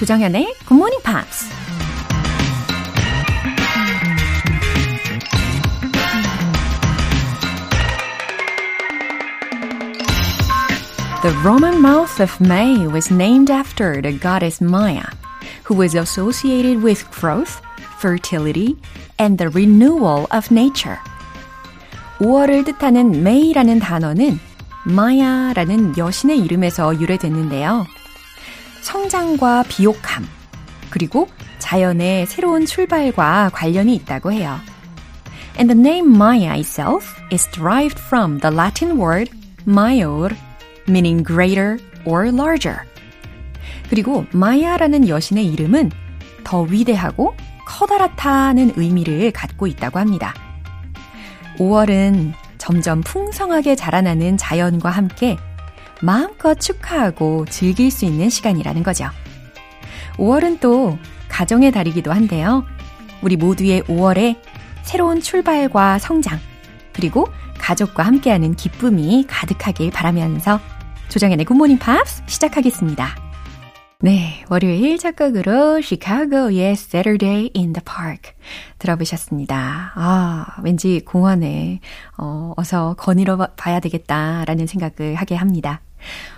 조정현의 Good Morning Pops. The Roman mouth of May was named after the goddess Maya, who was associated with growth, fertility, and the renewal of nature. 5월을 뜻하는 May라는 단어는 마야라는 여신의 이름에서 유래됐는데요. 성장과 비옥함, 그리고 자연의 새로운 출발과 관련이 있다고 해요. And the name Maya itself is derived from the Latin word maior, meaning greater or larger. 그리고 마야라는 여신의 이름은 더 위대하고 커다랗다는 의미를 갖고 있다고 합니다. 5월은 점점 풍성하게 자라나는 자연과 함께 마음껏 축하하고 즐길 수 있는 시간이라는 거죠. 5월은 또 가정의 달이기도 한데요. 우리 모두의 5월에 새로운 출발과 성장, 그리고 가족과 함께하는 기쁨이 가득하길 바라면서 조정현의 굿모닝 팝스 시작하겠습니다. 네, 월요일 첫 곡으로 시카고의 Saturday in the Park 들어보셨습니다. 아, 왠지 공원에 어, 어서 거닐어 봐야 되겠다라는 생각을 하게 합니다.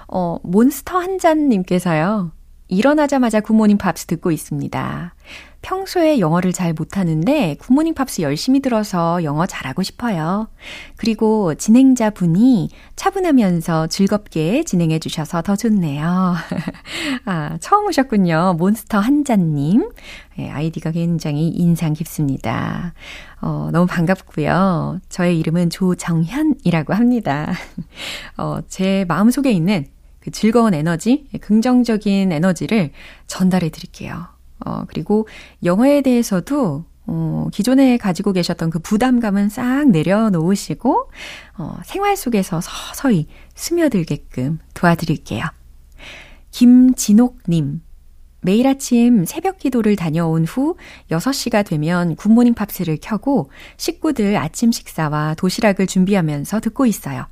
어, 몬스터 한 잔님께서요. 일어나자마자 굿모닝 팝스 듣고 있습니다. 평소에 영어를 잘 못하는데 굿모닝 팝스 열심히 들어서 영어 잘하고 싶어요. 그리고 진행자 분이 차분하면서 즐겁게 진행해 주셔서 더 좋네요. 아, 처음 오셨군요. 몬스터 한 잔님. 네, 아이디가 굉장히 인상 깊습니다. 어, 너무 반갑고요. 저의 이름은 조정현이라고 합니다. 어, 제 마음속에 있는 그 즐거운 에너지, 긍정적인 에너지를 전달해 드릴게요. 어, 그리고 영어에 대해서도 어, 기존에 가지고 계셨던 그 부담감은 싹 내려놓으시고, 어, 생활 속에서 서서히 스며들게끔 도와드릴게요. 김진옥님. 매일 아침 새벽 기도를 다녀온 후 6시가 되면 굿모닝 팝스를 켜고 식구들 아침 식사와 도시락을 준비하면서 듣고 있어요.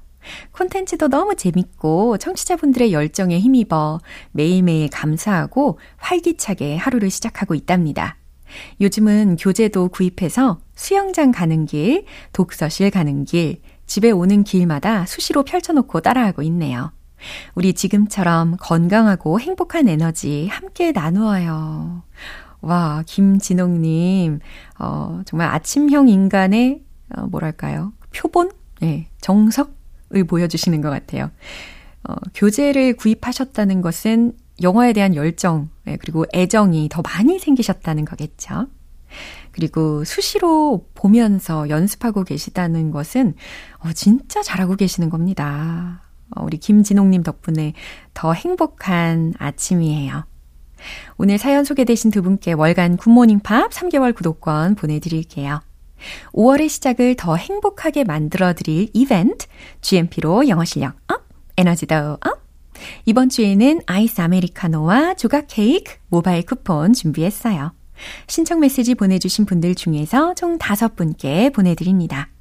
콘텐츠도 너무 재밌고 청취자분들의 열정에 힘입어 매일매일 감사하고 활기차게 하루를 시작하고 있답니다. 요즘은 교재도 구입해서 수영장 가는 길, 독서실 가는 길, 집에 오는 길마다 수시로 펼쳐놓고 따라하고 있네요. 우리 지금처럼 건강하고 행복한 에너지 함께 나누어요. 와, 김진옥님, 어, 정말 아침형 인간의, 어, 뭐랄까요? 표본? 네, 정석? 을 보여주시는 것 같아요. 어, 교재를 구입하셨다는 것은 영화에 대한 열정, 네, 그리고 애정이 더 많이 생기셨다는 거겠죠. 그리고 수시로 보면서 연습하고 계시다는 것은 어, 진짜 잘하고 계시는 겁니다. 어, 우리 김진홍님 덕분에 더 행복한 아침이에요. 오늘 사연 소개되신 두 분께 월간 굿모닝 팝스 3개월 구독권 보내드릴게요. 5월의 시작을 더 행복하게 만들어 드릴 이벤트, GMP로 영어 실력 up, 에너지도 up. 이번 주에는 아이스 아메리카노와 조각 케이크 모바일 쿠폰 준비했어요. 신청 메시지 보내주신 분들 중에서 총 5분께 보내드립니다.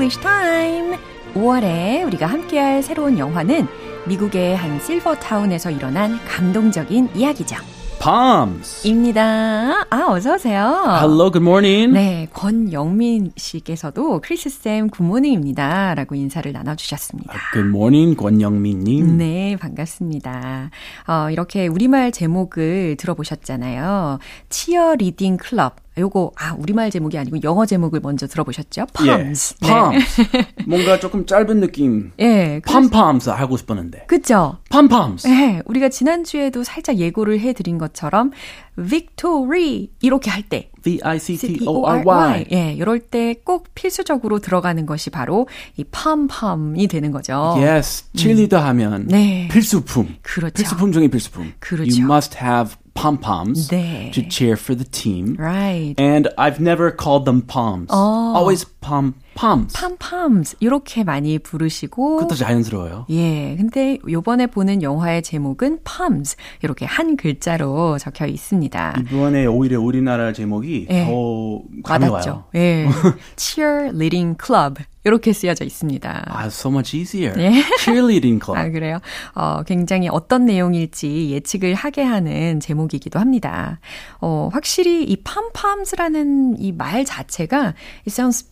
English Time. 5월에 우리가 함께할 새로운 영화는 미국의 한 실버타운에서 일어난 감동적인 이야기죠. Poms. 입니다. 아, 어서오세요. Hello, good morning. 네, 권영민 씨께서도 크리스쌤 good morning입니다. 라고 인사를 나눠주셨습니다. Good morning, 권영민님. 네, 반갑습니다. 어, 이렇게 우리말 제목을 들어보셨잖아요. 치어 리딩 클럽. 요거 아 우리말 제목이 아니고 영어 제목을 먼저 들어보셨죠? Poms. 예. poms. 뭔가 조금 짧은 느낌. 예. palms 하고 싶었는데. 그죠? palms. 예. 우리가 지난주에도 살짝 예고를 해 드린 것처럼 victory 이렇게 할 때. V-I-C-T-O-R-Y. 예, 이럴 때 꼭 필수적으로 들어가는 것이 바로 이 팜팜이 되는 거죠. Yes, cheerleader 하면 네. 필수품. 그렇죠. 필수품 중에 필수품. 그렇죠. You must have pom poms 네. to cheer for the team. Right. And I've never called them poms. Oh. Always pom poms. 팜팜스 이렇게 많이 부르시고 그것도 자연스러워요. 예, 근데 요번에 보는 영화의 제목은 Palms 이렇게 한 글자로 적혀 있습니다. 이번에 오히려 우리나라 제목이 예. 더 감이 와닿죠. 와요. 예. Cheerleading Club 이렇게 쓰여져 있습니다. Ah, so much easier. 예. Cheerleading club. 아, 그래요? 어, 굉장히 어떤 내용일지 예측을 하게 하는 제목이기도 합니다. 어, 확실히 이 팜팜스라는 이 말 자체가 it sounds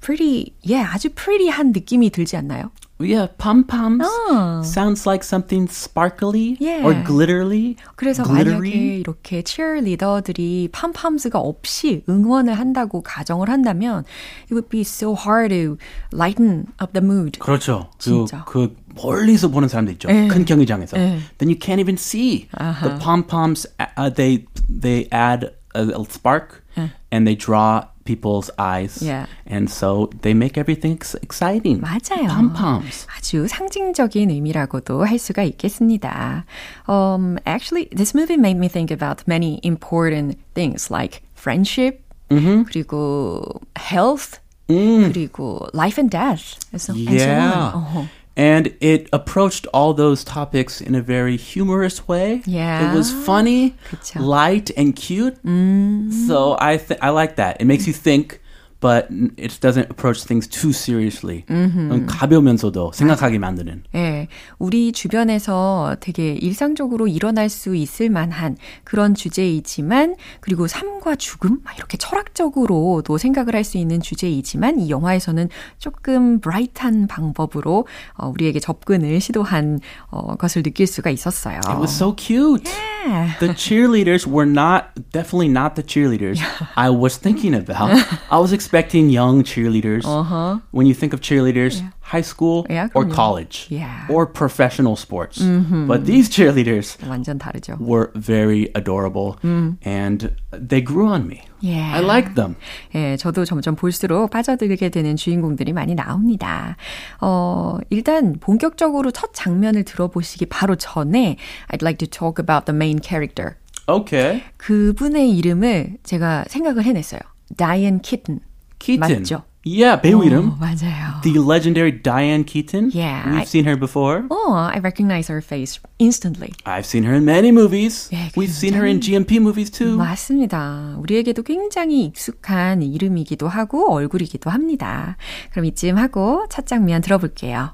pretty, 예, 아주 pretty한 느낌이 들지 않나요? Yeah, pom poms 아. sounds like something sparkly Yeah. or glitterly. 그래서 glittery. 만약에 이렇게 치어리더들이 팜팜스가 없이 응원을 한다고 가정을 한다면 it would be so hard to lighten up the mood. 그렇죠. 그, 진짜. 그 멀리서 보는 사람도 있죠. 예. 큰 경기장에서. 예. Then you can't even see the pom poms. Uh, they they add a, a spark and they draw people's eyes. Yeah. And so they make everything ex- exciting. 맞아요. Pom poms. 아주 상징적인 의미라고도 할 수가 있겠습니다. Um, actually, this movie made me think about many important things like friendship, 그리고 health, 그리고 life and death, and so, and so on. Yeah. and it approached all those topics in a very humorous way. Yeah, it was funny, 그쵸. light, and cute. Mm. So I th- I like that. It makes you think but it doesn't approach things too seriously. 음, 가벼우면서도 생각하게 만드는. 예, 우리 주변에서 되게 일상적으로 일어날 수 있을 만한 그런 주제이지만, 그리고 삶과 죽음? 막 이렇게 철학적으로도 생각을 할 수 있는 주제이지만, 이 영화에서는 조금 브라이트한 방법으로 어, 우리에게 접근을 시도한 어, 것을 느낄 수가 있었어요. It was so cute. Yeah. The cheerleaders were not definitely not the cheerleaders I was thinking about. I was expecting young cheerleaders. Uh-huh. When you think of cheerleaders, high school Yeah, or 그럼요. college Yeah. or professional sports. But these cheerleaders 완전 다르죠. were very adorable and they grew on me. Yeah. I liked them. 예, 저도 점점 볼수록 빠져들게 되는 주인공들이 많이 나옵니다. 어, 일단 본격적으로 첫 장면을 들어보시기 바로 전에 I'd like to talk about the main character. Okay. 그분의 이름을 제가 생각을 해냈어요. Diane Keaton. Keaton. 맞죠? Yeah, 배우 이름. 어, 맞아요. The legendary Diane Keaton. Yeah, We've I- seen her before. Oh, I recognize her face instantly. I've seen her in many movies. 예, We've seen her in GMP movies too. 맞습니다. 우리에게도 굉장히 익숙한 이름이기도 하고 얼굴이기도 합니다. 그럼 이쯤 하고 첫 장면 들어볼게요.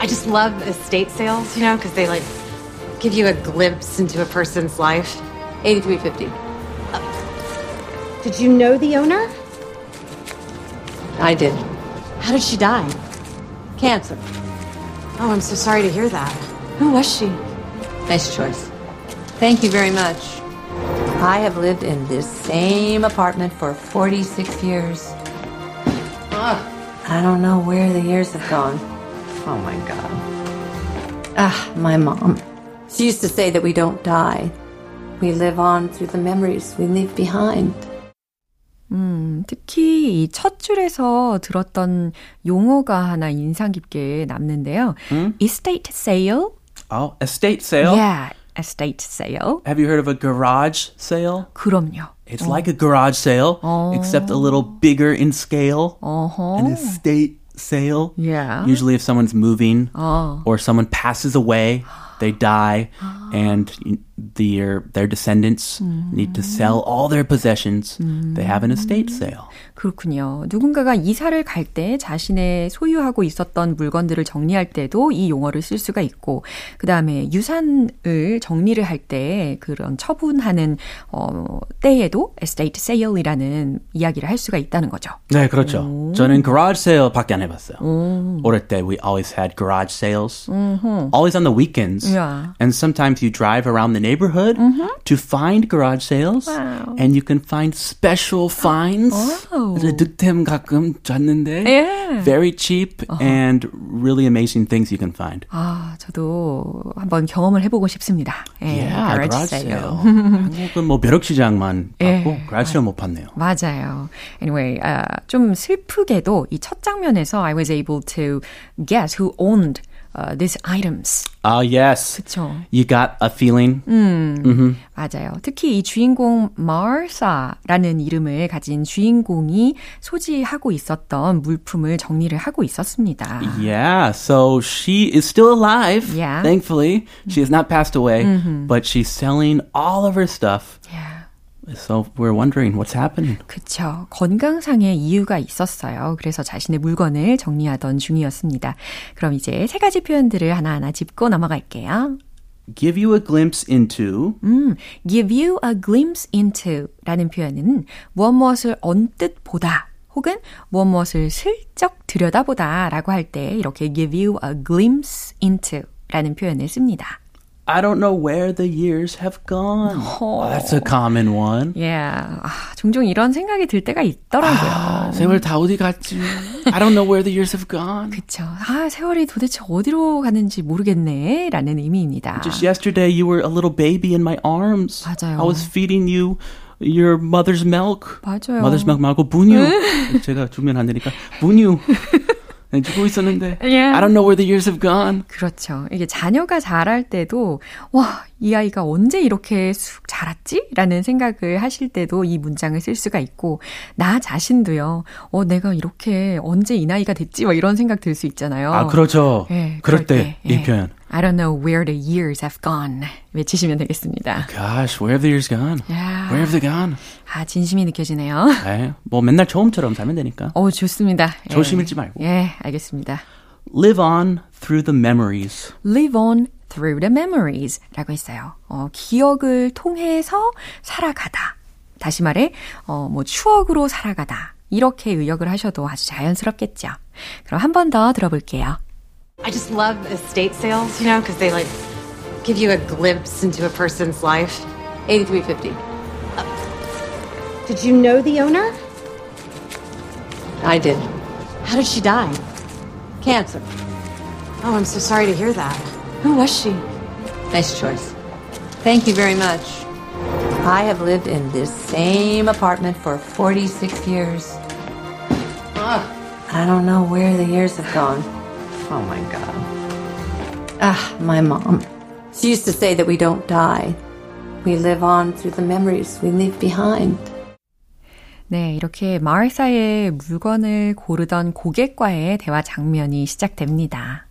I just love estate sales, you know, because they like give you a glimpse into a person's life. 8350. Did you know the owner? I did. How did she die? Cancer. Oh, I'm so sorry to hear that. Who was she? Nice choice. Thank you very much. I have lived in this same apartment for 46 years. I don't know where the years have gone. Oh my God. Ah, my mom. She used to say that we don't die. We live on through the memories we leave behind. 음, 특히 이 첫 줄에서 들었던 용어가 하나 인상 깊게 남는데요. estate sale? Oh, estate sale. Yeah, estate sale. Have you heard of a garage sale? 그럼요. It's like a garage sale, except a little bigger in scale. 어허. An estate sale. Yeah. Usually, if someone's moving 어. or someone passes away, they die, and their their descendants need to sell all their possessions. They have an estate sale. 그렇군요. 누군가가 이사를 갈 때 자신의 소유하고 있었던 물건들을 정리할 때도 이 용어를 쓸 수가 있고, 그 다음에 유산을 정리를 할 때 그런 처분하는 어, 때에도 estate sale이라는 이야기를 할 수가 있다는 거죠. 네, 그렇죠. 저는 garage sale밖에 안 해 봤어요. 어릴 때 we always had garage sales. Always on the weekends. Yeah. And sometimes you drive around the neighborhood to find garage sales. Wow. And you can find special finds. Oh. 그래서 득템 가끔 잤는데 Yeah. very cheap and really amazing things you can find. 아, 저도 한번 경험을 해보고 싶습니다. 예, Yeah, garage garage sale. 한국은 뭐 벼룩시장만 예. 봤고 garage sale 못 봤네요. 맞아요. Anyway, 아, 좀 슬프게도 이 첫 장면에서 I was able to guess who owned uh, these items. Ah, yes. 그쵸. You got a feeling. 맞아요. 특히 이 주인공 마르사라는 이름을 가진 주인공이 소지하고 있었던 물품을 정리를 하고 있었습니다. Yeah, so she is still alive. Yeah. Thankfully, she has not passed away, but she's selling all of her stuff. Yeah. So we're wondering what's happening. 그쵸. 건강상의 이유가 있었어요. 그래서 자신의 물건을 정리하던 중이었습니다. 그럼 이제 세 가지 표현들을 하나하나 짚고 넘어갈게요. Give you a glimpse into. 음, give you a glimpse into 라는 표현은 무엇 무엇을 언뜻 보다 혹은 무엇 무엇을 슬쩍 들여다보다 라고 할 때 이렇게 give you a glimpse into 라는 표현을 씁니다. I don't know where the years have gone. Oh, that's a common one. Yeah. 아, 종종 이런 생각이 들 때가 있더라고요. 세월 다 어디 갔지? I don't know where the years have gone. 그쵸. 아, 세월이 도대체 어디로 가는지 모르겠네. 라는 의미입니다. Just yesterday, you were a little baby in my arms. 맞아요. I was feeding you your mother's milk. 맞아요. mother's milk 말고 분유. 제가 주면 안 되니까 분유. 주고 있었는데 Yeah. I don't know where the years have gone. 그렇죠. 이게 자녀가 자랄 때도 와, 이 아이가 언제 이렇게 쑥 자랐지? 라는 생각을 하실 때도 이 문장을 쓸 수가 있고 나 자신도요. 어, 내가 이렇게 언제 이 나이가 됐지? 막 이런 생각 들 수 있잖아요. 아 그렇죠. 예, 그럴 때이 예. 표현. I don't know where the years have gone. 외치시면 되겠습니다. Gosh, where have the years gone? 야. Where have they gone? 아, 진심이 느껴지네요. 에이, 뭐 맨날 처음처럼 살면 되니까. 어, 좋습니다. 예. 조심 잃지 말고. 예, 알겠습니다. Live on through the memories. live on through the memories 라고 했어요. 어, 기억을 통해서 살아가다. 다시 말해, 어, 뭐, 추억으로 살아가다. 이렇게 의역을 하셔도 아주 자연스럽겠죠. 그럼 한 번 더 들어볼게요. I just love estate sales, you know, because they like give you a glimpse into a person's life. 8350. Did you know the owner? I did. How did she die? Cancer. Oh, I'm so sorry to hear that. Who was she? Nice choice. Thank you very much. I have lived in this same apartment for 46 years. Ah. I don't know where the years have gone. Oh my God. Ah, my mom. She used to say that we don't die. We live on through the memories we leave behind. 네, 이렇게 마을사의 물건을 고르던 고객과의 대화 장면이 시작됩니다.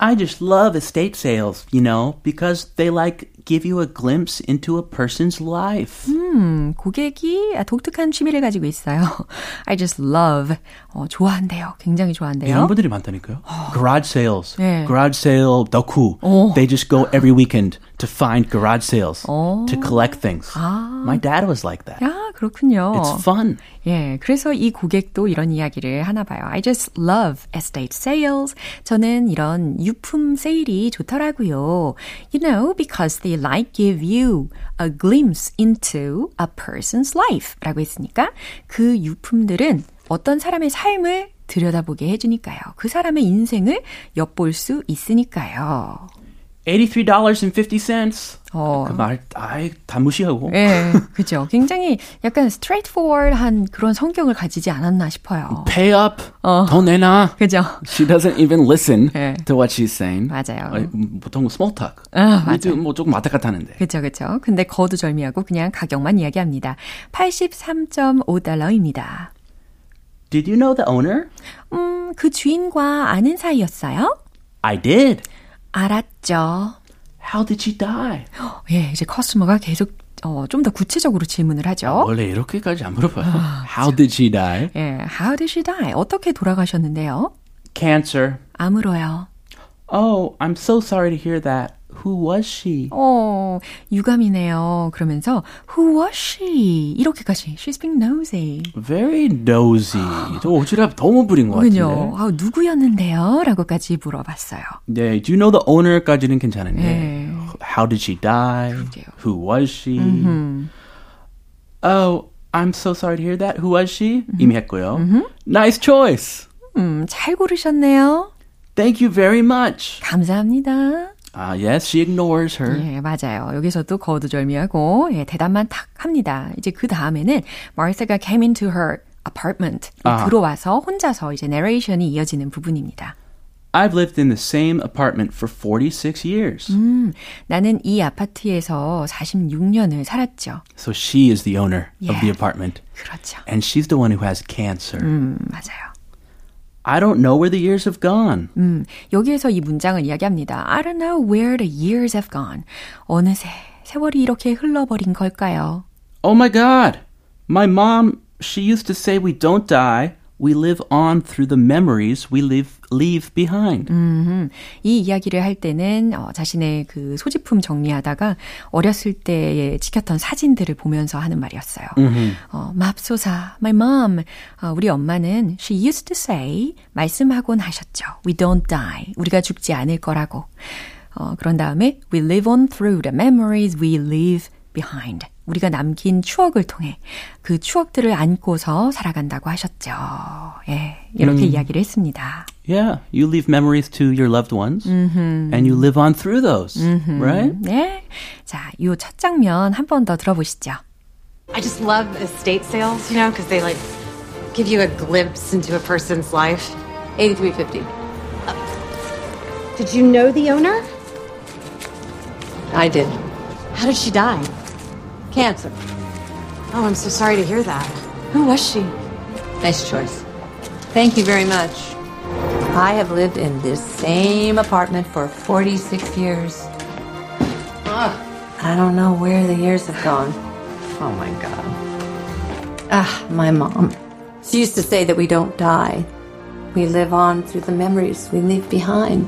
I just love estate sales, you know, because they like give you a glimpse into a person's life. 음, 고객이 독특한 취미를 가지고 있어요. I just love. 어, 좋아한대요. 굉장히 좋아한대요. 이런 분들이 많다니까요. Garage sales, 네. garage sale 덕후. 오. They just go every weekend To find garage sales to collect things. My dad was like that. 아, 그렇군요. It's fun. 예, 그래서 이 고객도 이런 이야기를 하나 봐요. I just love estate sales. 저는 이런 유품 세일이 좋더라고요. You know, because they like give you a glimpse into a person's life. 라고 했으니까 그 유품들은 어떤 사람의 삶을 들여다보게 해주니까요. 그 사람의 인생을 엿볼 수 있으니까요. $83.50. 어. 그말 아이 다 무시하고. 예, 그죠. 굉장히 약간 straightforward한 그런 성격을 가지지 않았나 싶어요. Pay up. 돈 내놔. 그죠? She doesn't even listen 네. to what she's saying. 맞아요. 아니, 음, 보통 small talk. 아, 우리도 뭐 조금 왔다 갔다 하는데. 그쵸, 그쵸. 근데 거두절미하고 그냥 가격만 이야기합니다. 83.5달러입니다. Did you know the owner? 음, 그 주인과 아는 사이였어요? I did. 알았죠. How did she die? 예, 이제 커스터머가 계속 어, 좀 더 구체적으로 질문을 하죠. 원래 이렇게까지 안 물어봐요. How did she die? 예, how did she die? 어떻게 돌아가셨는데요? Cancer. 암으로요. Oh, I'm so sorry to hear that. Who was she? 어, 유감이네요. 그러면서 Who was she? 이렇게까지 She's being nosy. Very nosy. 저 오지랖 너무 부린 것 같은데. 그군요. 아, 누구였는데요? 라고까지 물어봤어요. 네, do you know the owner까지는 괜찮은데. 네. How did she die? 그러게요. Who was she? Oh, I'm so sorry to hear that. Who was she? 이미 했고요. Nice choice. 음, 잘 고르셨네요. Thank you very much. 감사합니다. Ah, yes, she ignores her. 예, 맞아요. 여기서도 거두절미하고 예, 대답만 탁 합니다. 이제 그 다음에는 마르사가 came into her apartment 아. 들어와서 혼자서 이제 내레이션이 이어지는 부분입니다. I've lived in the same apartment for 46 years. 음, 나는 이 아파트에서 46년을 살았죠. So she is the owner of the Yeah. apartment. 그렇죠. And she's the one who has cancer. 음, 맞아요. I don't know where the years have gone. 음, 여기에서 이 문장을 이야기합니다. I don't know where the years have gone. 어느새 세월이 이렇게 흘러버린 걸까요? Oh my god. My mom, she used to say we don't die. We live on through the memories we leave, leave behind. 음, 이 이야기를 할 때는 어, 자신의 그 소지품 정리하다가 어렸을 때에 찍혔던 사진들을 보면서 하는 말이었어요. 어, 맙소사, my mom. 어, 우리 엄마는 she used to say 말씀하곤 하셨죠. We don't die. 우리가 죽지 않을 거라고. 어, 그런 다음에 we live on through the memories we leave behind. 우리가 남긴 추억을 통해 그 추억들을 안고서 살아간다고 하셨죠. 예, 이렇게 이야기를 했습니다. Yeah, you leave memories to your loved ones and you live on through those, right? 네. 자, 요 첫 장면 한 번 더 들어보시죠. I just love estate sales, you know, because they like give you a glimpse into a person's life. 8350. Did you know the owner? I did. How did she die? Cancer. Oh, I'm so sorry to hear that. Who was she? Nice choice. Thank you very much. I have lived in this same apartment for 46 years. I don't know where the years have gone. Oh my God. Ah, my mom. She used to say that we don't die. We live on through the memories we leave behind.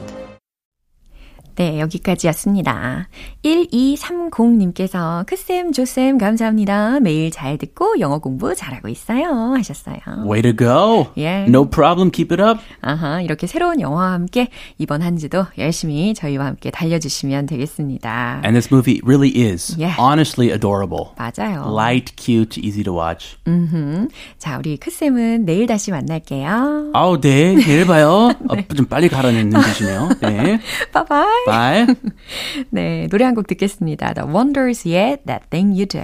네, 여기까지였습니다. 1230님께서 크쌤, 조쌤 감사합니다. 매일 잘 듣고 영어 공부 잘하고 있어요. 하셨어요. Way to go. Yeah. No problem. Keep it up. 아하, 이렇게 새로운 영화와 함께 이번 한 주도 열심히 저희와 함께 달려주시면 되겠습니다. And this movie really is Yeah. honestly adorable. 맞아요. Light, cute, easy to watch. 음흠. 자, 우리 크쌤은 내일 다시 만날게요. 아우, 네. 내일 봐요. 어, 좀 빨리 가라는 뜻이네요. 네. 바이바이. Bye. 네, 노래 한 곡 듣겠습니다. The Wonders Yet That Thing You Do.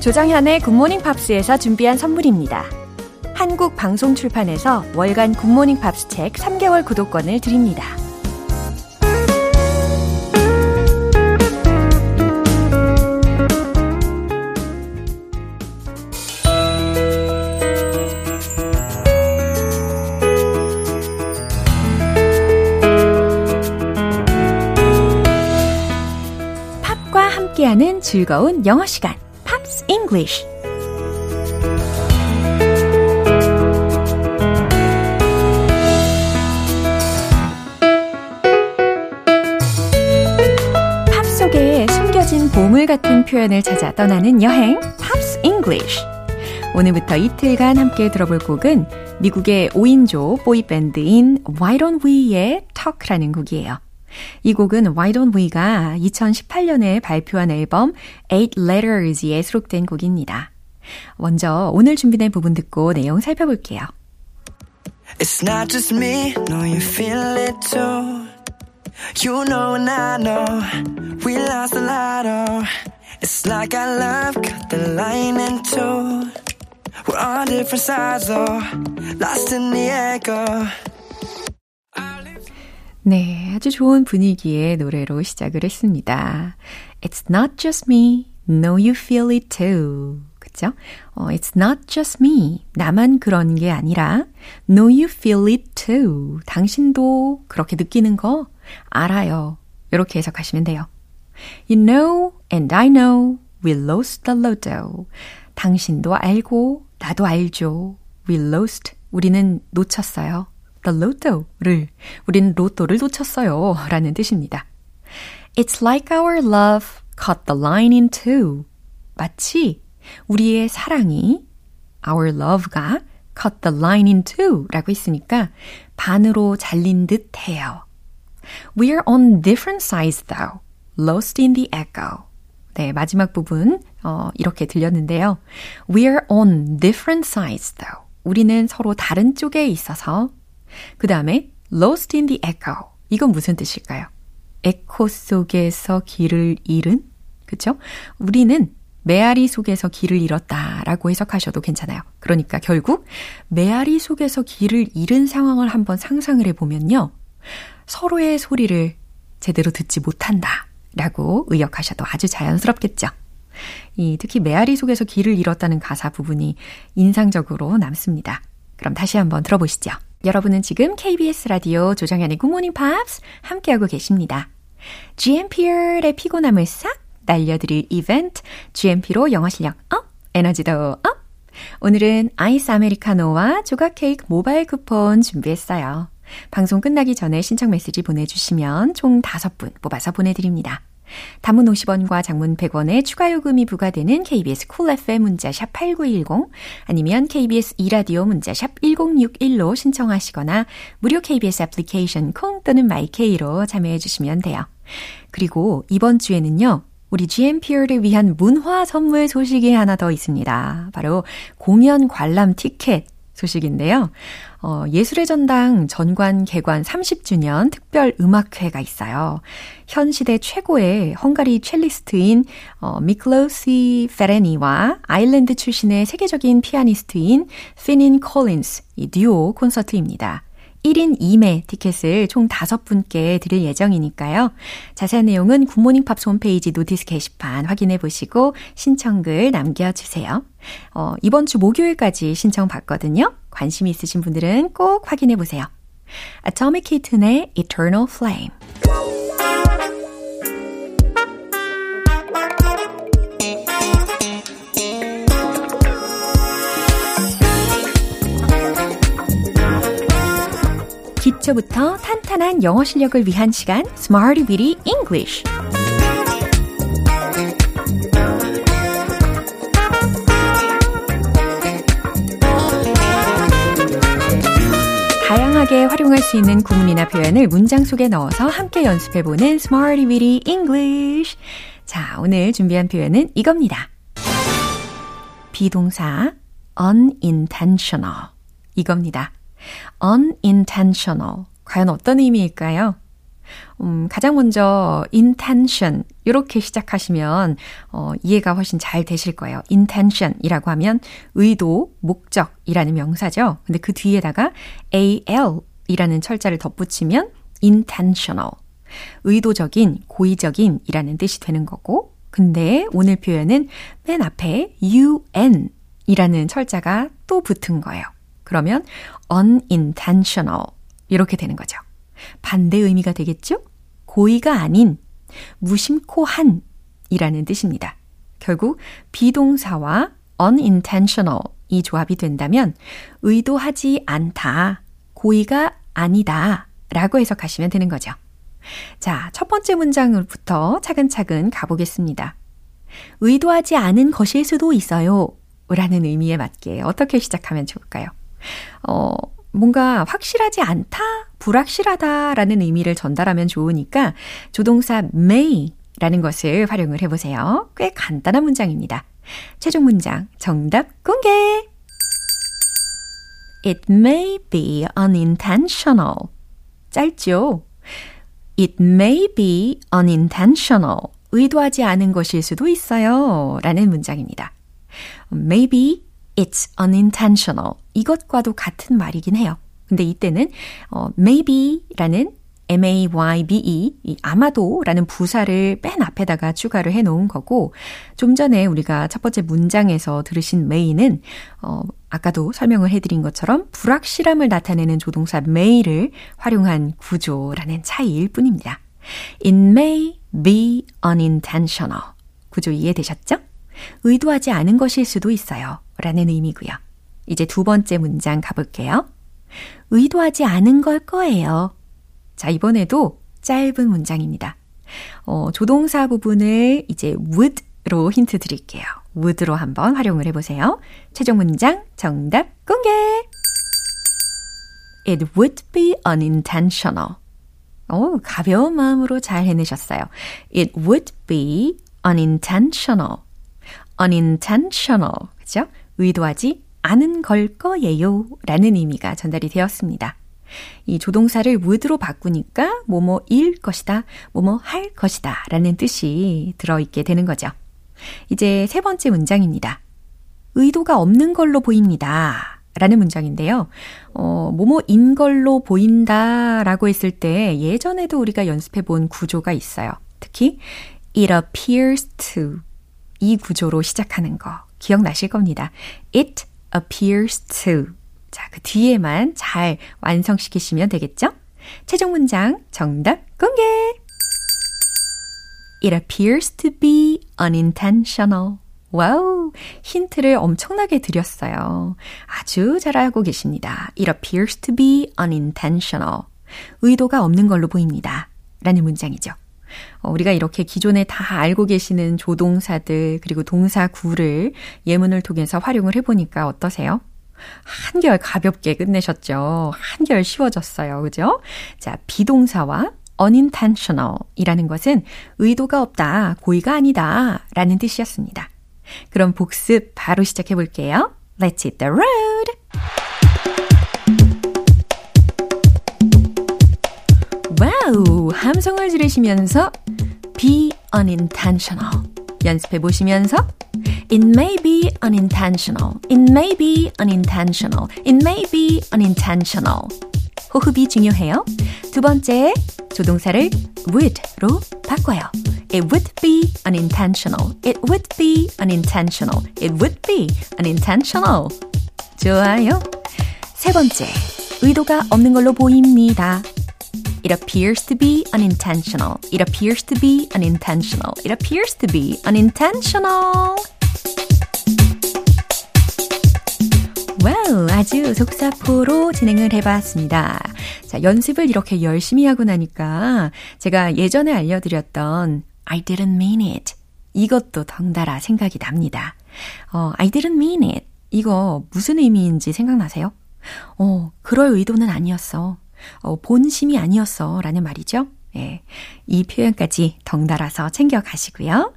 조정현의 굿모닝 팝스에서 준비한 선물입니다. 한국 방송 출판에서 월간 굿모닝 팝스 책 3개월 구독권을 드립니다. 함께하는 즐거운 영어 시간, Pops English. 팝 속에 숨겨진 보물 같은 표현을 찾아 떠나는 여행, Pops English. 오늘부터 이틀간 함께 들어볼 곡은 미국의 5인조 보이밴드인 Why Don't We의 Talk라는 곡이에요. 이 곡은 Why Don't We가 2018년에 발표한 앨범 Eight Letters에 수록된 곡입니다. 먼저 오늘 준비된 부분 듣고 내용 살펴볼게요. It's not just me, no, you feel it too. You know and I know we lost a lot of. It's like our love cut the line in two. We're on different sides, though, lost in the echo. 네, 아주 좋은 분위기의 노래로 시작을 했습니다. It's not just me, no you feel it too. 그쵸? 어, it's not just me. 나만 그런 게 아니라 no you feel it too. 당신도 그렇게 느끼는 거 알아요. 이렇게 해석하시면 돼요. You know and I know we lost the lotto. 당신도 알고 나도 알죠. We lost. 우리는 놓쳤어요. The lotto를. 우리는 로또를 놓쳤어요. 라는 뜻입니다. It's like our love cut the line in two. 마치 우리의 사랑이 our love가 cut the line in two 라고 했으니까 반으로 잘린 듯 해요. We're on different sides though. Lost in the echo. 네, 마지막 부분 어, 이렇게 들렸는데요. We're on different sides though. 우리는 서로 다른 쪽에 있어서 그 다음에 lost in the echo. 이건 무슨 뜻일까요? 에코 속에서 길을 잃은? 그쵸? 우리는 메아리 속에서 길을 잃었다 라고 해석하셔도 괜찮아요. 그러니까 결국 메아리 속에서 길을 잃은 상황을 한번 상상을 해보면요. 서로의 소리를 제대로 듣지 못한다. 라고 의역하셔도 아주 자연스럽겠죠. 이 특히 메아리 속에서 길을 잃었다는 가사 부분이 인상적으로 남습니다. 그럼 다시 한번 들어보시죠. 여러분은 지금 KBS 라디오 조정현의 굿모닝 팝스 함께하고 계십니다. GMP의 피곤함을 싹 날려드릴 이벤트 GMP로 영어 실력 up, 에너지도 업. 오늘은 아이스 아메리카노와 조각 케이크 모바일 쿠폰 준비했어요. 방송 끝나기 전에 신청 메시지 보내주시면 총 5분 뽑아서 보내드립니다. 단문 50원과 장문 100원의 추가 요금이 부과되는 KBS cool FM 문자 샵 8910 아니면 KBS 2라디오 문자 샵 1061로 신청하시거나 무료 KBS 애플리케이션 콩 또는 마이케이로 참여해 주시면 돼요. 그리고 이번 주에는요. 우리 GMP를 위한 문화 선물 소식이 하나 더 있습니다. 바로 공연 관람 티켓 소식인데요. 어, 예술의 전당 전관 개관 30주년 특별 음악회가 있어요. 현 시대 최고의 헝가리 첼리스트인 어, 미클로시 페레니와 아일랜드 출신의 세계적인 피아니스트인 피닌 콜린스 이 듀오 콘서트입니다. 1인 2매 티켓을 총 5분께 드릴 예정이니까요. 자세한 내용은 굿모닝 팝스 홈페이지 notice 게시판 확인해 보시고 신청글 남겨주세요. 어, 이번 주 목요일까지 신청 받거든요. 관심 있으신 분들은 꼭 확인해 보세요. Atomic Kitten의 Eternal Flame. 기초부터 탄탄한 영어 실력을 위한 시간 Smarty Weedy English 다양하게 활용할 수 있는 구문이나 표현을 문장 속에 넣어서 함께 연습해보는 Smarty Weedy English 자, 오늘 준비한 표현은 이겁니다. 비동사 unintentional 이겁니다. Unintentional. 과연 어떤 의미일까요? 음, 가장 먼저 intention 이렇게 시작하시면 어, 이해가 훨씬 잘 되실 거예요. intention이라고 하면 의도, 목적이라는 명사죠. 근데 그 뒤에다가 al이라는 철자를 덧붙이면 intentional. 의도적인, 고의적인이라는 뜻이 되는 거고. 근데 오늘 표현은 맨 앞에 un이라는 철자가 또 붙은 거예요. 그러면 unintentional 이렇게 되는 거죠. 반대 의미가 되겠죠? 고의가 아닌 무심코 한 이라는 뜻입니다. 결국 비동사와 unintentional 이 조합이 된다면 의도하지 않다, 고의가 아니다 라고 해석하시면 되는 거죠. 자, 첫 번째 문장부터 차근차근 가보겠습니다. 의도하지 않은 것일 수도 있어요. 라는 의미에 맞게 어떻게 시작하면 좋을까요? 어, 뭔가 확실하지 않다, 불확실하다라는 의미를 전달하면 좋으니까 조동사 may 라는 것을 활용을 해보세요. 꽤 간단한 문장입니다. 최종 문장 정답 공개! It may be unintentional. 짧죠? It may be unintentional. 의도하지 않은 것일 수도 있어요. 라는 문장입니다. Maybe it's unintentional. 이것과도 같은 말이긴 해요. 근데 이때는 어, maybe라는 M-A-Y-B-E, 이 아마도라는 부사를 맨 앞에다가 추가를 해 놓은 거고, 좀 전에 우리가 첫 번째 문장에서 들으신 may는, 어, 아까도 설명을 해드린 것처럼 불확실함을 나타내는 조동사 may를 활용한 구조라는 차이일 뿐입니다. It may be unintentional. 구조 이해되셨죠? 의도하지 않은 것일 수도 있어요. 라는 의미고요. 이제 두 번째 문장 가볼게요. 의도하지 않은 걸 거예요. 자, 이번에도 짧은 문장입니다. 어, 조동사 부분을 이제 would로 힌트 드릴게요. would로 한번 활용을 해보세요. 최종 문장 정답 공개! It would be unintentional. 오, 가벼운 마음으로 잘 해내셨어요. It would be unintentional. unintentional. 그죠? 의도하지 않은 걸 거예요. 라는 의미가 전달이 되었습니다. 이 조동사를 would로 바꾸니까 뭐뭐일 것이다, 뭐뭐 할 것이다 라는 뜻이 들어있게 되는 거죠. 이제 세 번째 문장입니다. 의도가 없는 걸로 보입니다. 라는 문장인데요. 어, 뭐뭐인 걸로 보인다 라고 했을 때 예전에도 우리가 연습해 본 구조가 있어요. 특히 it appears to 이 구조로 시작하는 거 기억나실 겁니다. it appears to 자, 그 뒤에만 잘 완성시키시면 되겠죠? 최종 문장 정답 공개! It appears to be unintentional. 와우, 힌트를 엄청나게 드렸어요. 아주 잘 알고 계십니다. It appears to be unintentional. 의도가 없는 걸로 보입니다. 라는 문장이죠. 어, 우리가 이렇게 기존에 다 알고 계시는 조동사들 그리고 동사구를 예문을 통해서 활용을 해보니까 어떠세요? 한결 가볍게 끝내셨죠. 한결 쉬워졌어요. 그죠? 자, 비동사와 unintentional 이라는 것은 의도가 없다, 고의가 아니다 라는 뜻이었습니다. 그럼 복습 바로 시작해 볼게요. Let's hit the road! 와우! 함성을 지르시면서 be unintentional 연습해 보시면서 It may be unintentional. It may be unintentional. It may be unintentional. 호흡이 중요해요. 두 번째, 조동사를 would로 바꿔요. It would be unintentional. It would be unintentional. It would be unintentional. 좋아요. 세 번째, 의도가 없는 걸로 보입니다. It appears to be unintentional. It appears to be unintentional. It appears to be unintentional. 와우, 아주 속사포로 진행을 해봤습니다. 자, 연습을 이렇게 열심히 하고 나니까 제가 예전에 알려드렸던 I didn't mean it. 이것도 덩달아 생각이 납니다. 어, I didn't mean it. 이거 무슨 의미인지 생각나세요? 어, 그럴 의도는 아니었어. 어, 본심이 아니었어. 라는 말이죠. 예. 이 표현까지 덩달아서 챙겨가시고요.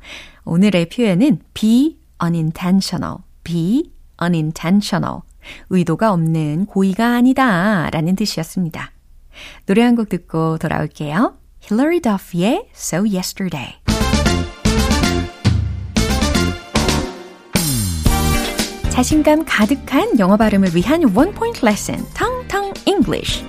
오늘의 표현은 be unintentional. be unintentional. 의도가 없는 고의가 아니다 라는 뜻이었습니다. 노래 한 곡 듣고 돌아올게요. Hilary Duff의 So Yesterday. 자신감 가득한 영어 발음을 위한 원 포인트 레슨, 텅텅 English.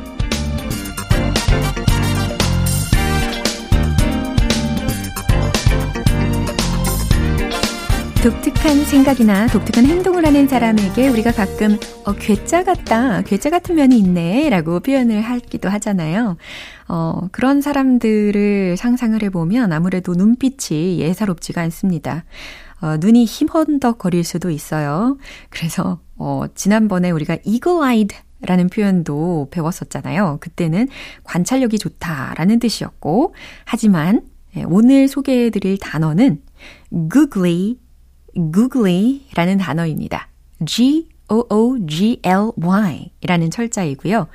독특한 생각이나 독특한 행동을 하는 사람에게 우리가 가끔 어, 괴짜 같다, 괴짜 같은 면이 있네 라고 표현을 하기도 하잖아요. 어, 그런 사람들을 상상을 해보면 아무래도 눈빛이 예사롭지가 않습니다. 어, 눈이 힘헌덕 거릴 수도 있어요. 그래서 어, 지난번에 우리가 eagle-eyed 라는 표현도 배웠었잖아요. 그때는 관찰력이 좋다라는 뜻이었고, 하지만 예, 오늘 소개해드릴 단어는 googly googly라는 단어입니다. G-O-O-G-L-Y 라는 철자이고요.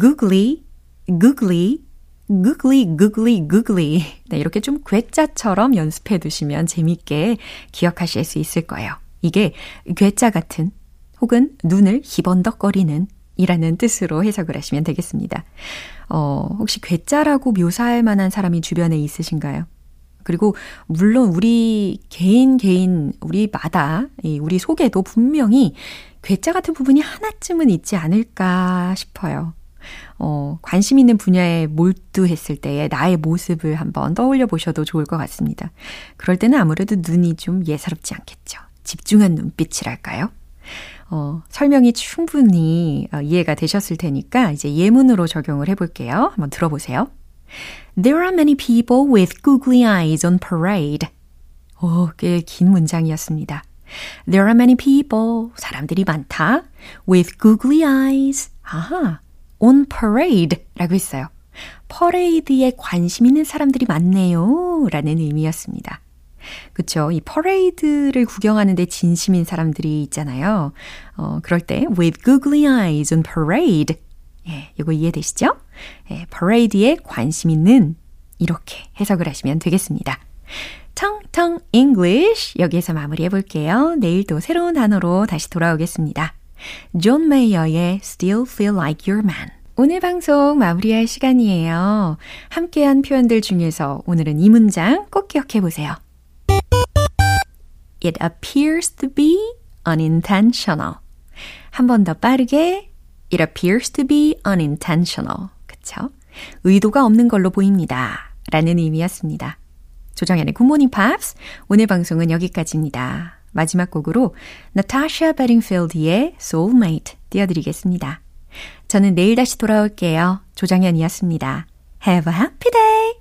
googly, googly, googly, googly, googly. 네, 이렇게 좀 괴짜처럼 연습해 두시면 재밌게 기억하실 수 있을 거예요. 이게 괴짜 같은 혹은 눈을 희번덕거리는 이라는 뜻으로 해석을 하시면 되겠습니다. 어, 혹시 괴짜라고 묘사할 만한 사람이 주변에 있으신가요? 그리고 물론 우리 개인 개인 우리마다 우리 속에도 분명히 괴짜 같은 부분이 하나쯤은 있지 않을까 싶어요. 어, 관심 있는 분야에 몰두했을 때의 나의 모습을 한번 떠올려 보셔도 좋을 것 같습니다. 그럴 때는 아무래도 눈이 좀 예사롭지 않겠죠. 집중한 눈빛이랄까요? 어, 설명이 충분히 어, 이해가 되셨을 테니까 이제 예문으로 적용을 해볼게요. 한번 들어보세요. There are many people with googly eyes on parade. 오, 꽤 긴 문장이었습니다. There are many people. 사람들이 많다. With googly eyes. 아하. On parade. 라고 했어요. 퍼레이드에 관심 있는 사람들이 많네요. 라는 의미였습니다. 그쵸. 이 퍼레이드를 구경하는데 진심인 사람들이 있잖아요. 어, 그럴 때, with googly eyes on parade. 예, 이거 이해되시죠? 예, parade에 관심 있는 이렇게 해석을 하시면 되겠습니다. 텅텅 English 여기에서 마무리해 볼게요. 내일 또 새로운 단어로 다시 돌아오겠습니다. 존 메이어의 Still Feel Like Your Man. 오늘 방송 마무리할 시간이에요. 함께한 표현들 중에서 오늘은 이 문장 꼭 기억해 보세요. It appears to be unintentional. 한 번 더 빠르게 It appears to be unintentional. 그쵸? 의도가 없는 걸로 보입니다. 라는 의미였습니다. 조정현의 굿모닝 팝스. 오늘 방송은 여기까지입니다. 마지막 곡으로 나타샤 베링필드의 Soulmate 띄워드리겠습니다. 저는 내일 다시 돌아올게요. 조정현이었습니다. Have a happy day!